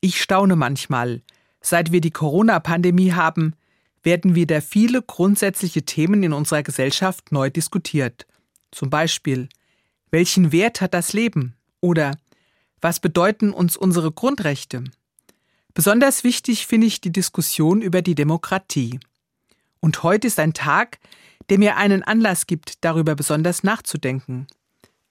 Ich staune manchmal. Seit wir die Corona-Pandemie haben, werden wieder viele grundsätzliche Themen in unserer Gesellschaft neu diskutiert. Zum Beispiel, welchen Wert hat das Leben? Oder was bedeuten uns unsere Grundrechte? Besonders wichtig finde ich die Diskussion über die Demokratie. Und heute ist ein Tag, der mir einen Anlass gibt, darüber besonders nachzudenken.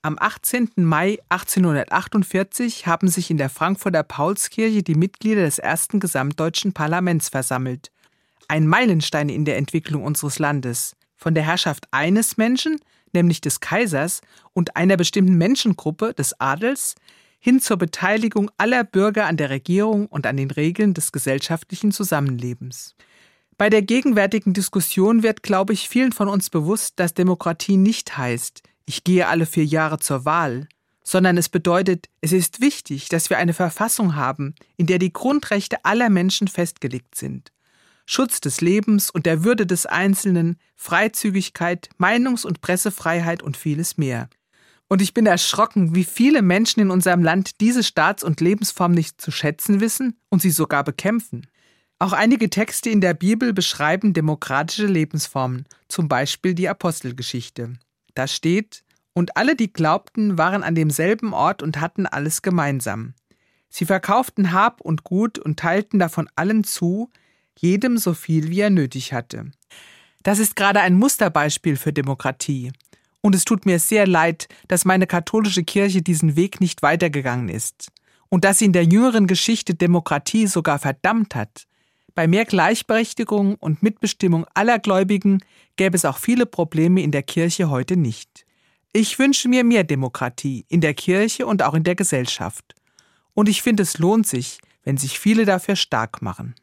Am 18. Mai 1848 haben sich in der Frankfurter Paulskirche die Mitglieder des ersten gesamtdeutschen Parlaments versammelt. Ein Meilenstein in der Entwicklung unseres Landes. Von der Herrschaft eines Menschen, nämlich des Kaisers, und einer bestimmten Menschengruppe, des Adels, hin zur Beteiligung aller Bürger an der Regierung und an den Regeln des gesellschaftlichen Zusammenlebens. Bei der gegenwärtigen Diskussion wird, glaube ich, vielen von uns bewusst, dass Demokratie nicht heißt, ich gehe alle vier Jahre zur Wahl, sondern es bedeutet, es ist wichtig, dass wir eine Verfassung haben, in der die Grundrechte aller Menschen festgelegt sind. Schutz des Lebens und der Würde des Einzelnen, Freizügigkeit, Meinungs- und Pressefreiheit und vieles mehr. Und ich bin erschrocken, wie viele Menschen in unserem Land diese Staats- und Lebensform nicht zu schätzen wissen und sie sogar bekämpfen. Auch einige Texte in der Bibel beschreiben demokratische Lebensformen, zum Beispiel die Apostelgeschichte. Da steht, und alle, die glaubten, waren an demselben Ort und hatten alles gemeinsam. Sie verkauften Hab und Gut und teilten davon allen zu, jedem so viel, wie er nötig hatte. Das ist gerade ein Musterbeispiel für Demokratie. Und es tut mir sehr leid, dass meine katholische Kirche diesen Weg nicht weitergegangen ist und dass sie in der jüngeren Geschichte Demokratie sogar verdammt hat. Bei mehr Gleichberechtigung und Mitbestimmung aller Gläubigen gäbe es auch viele Probleme in der Kirche heute nicht. Ich wünsche mir mehr Demokratie in der Kirche und auch in der Gesellschaft. Und ich finde, es lohnt sich, wenn sich viele dafür stark machen.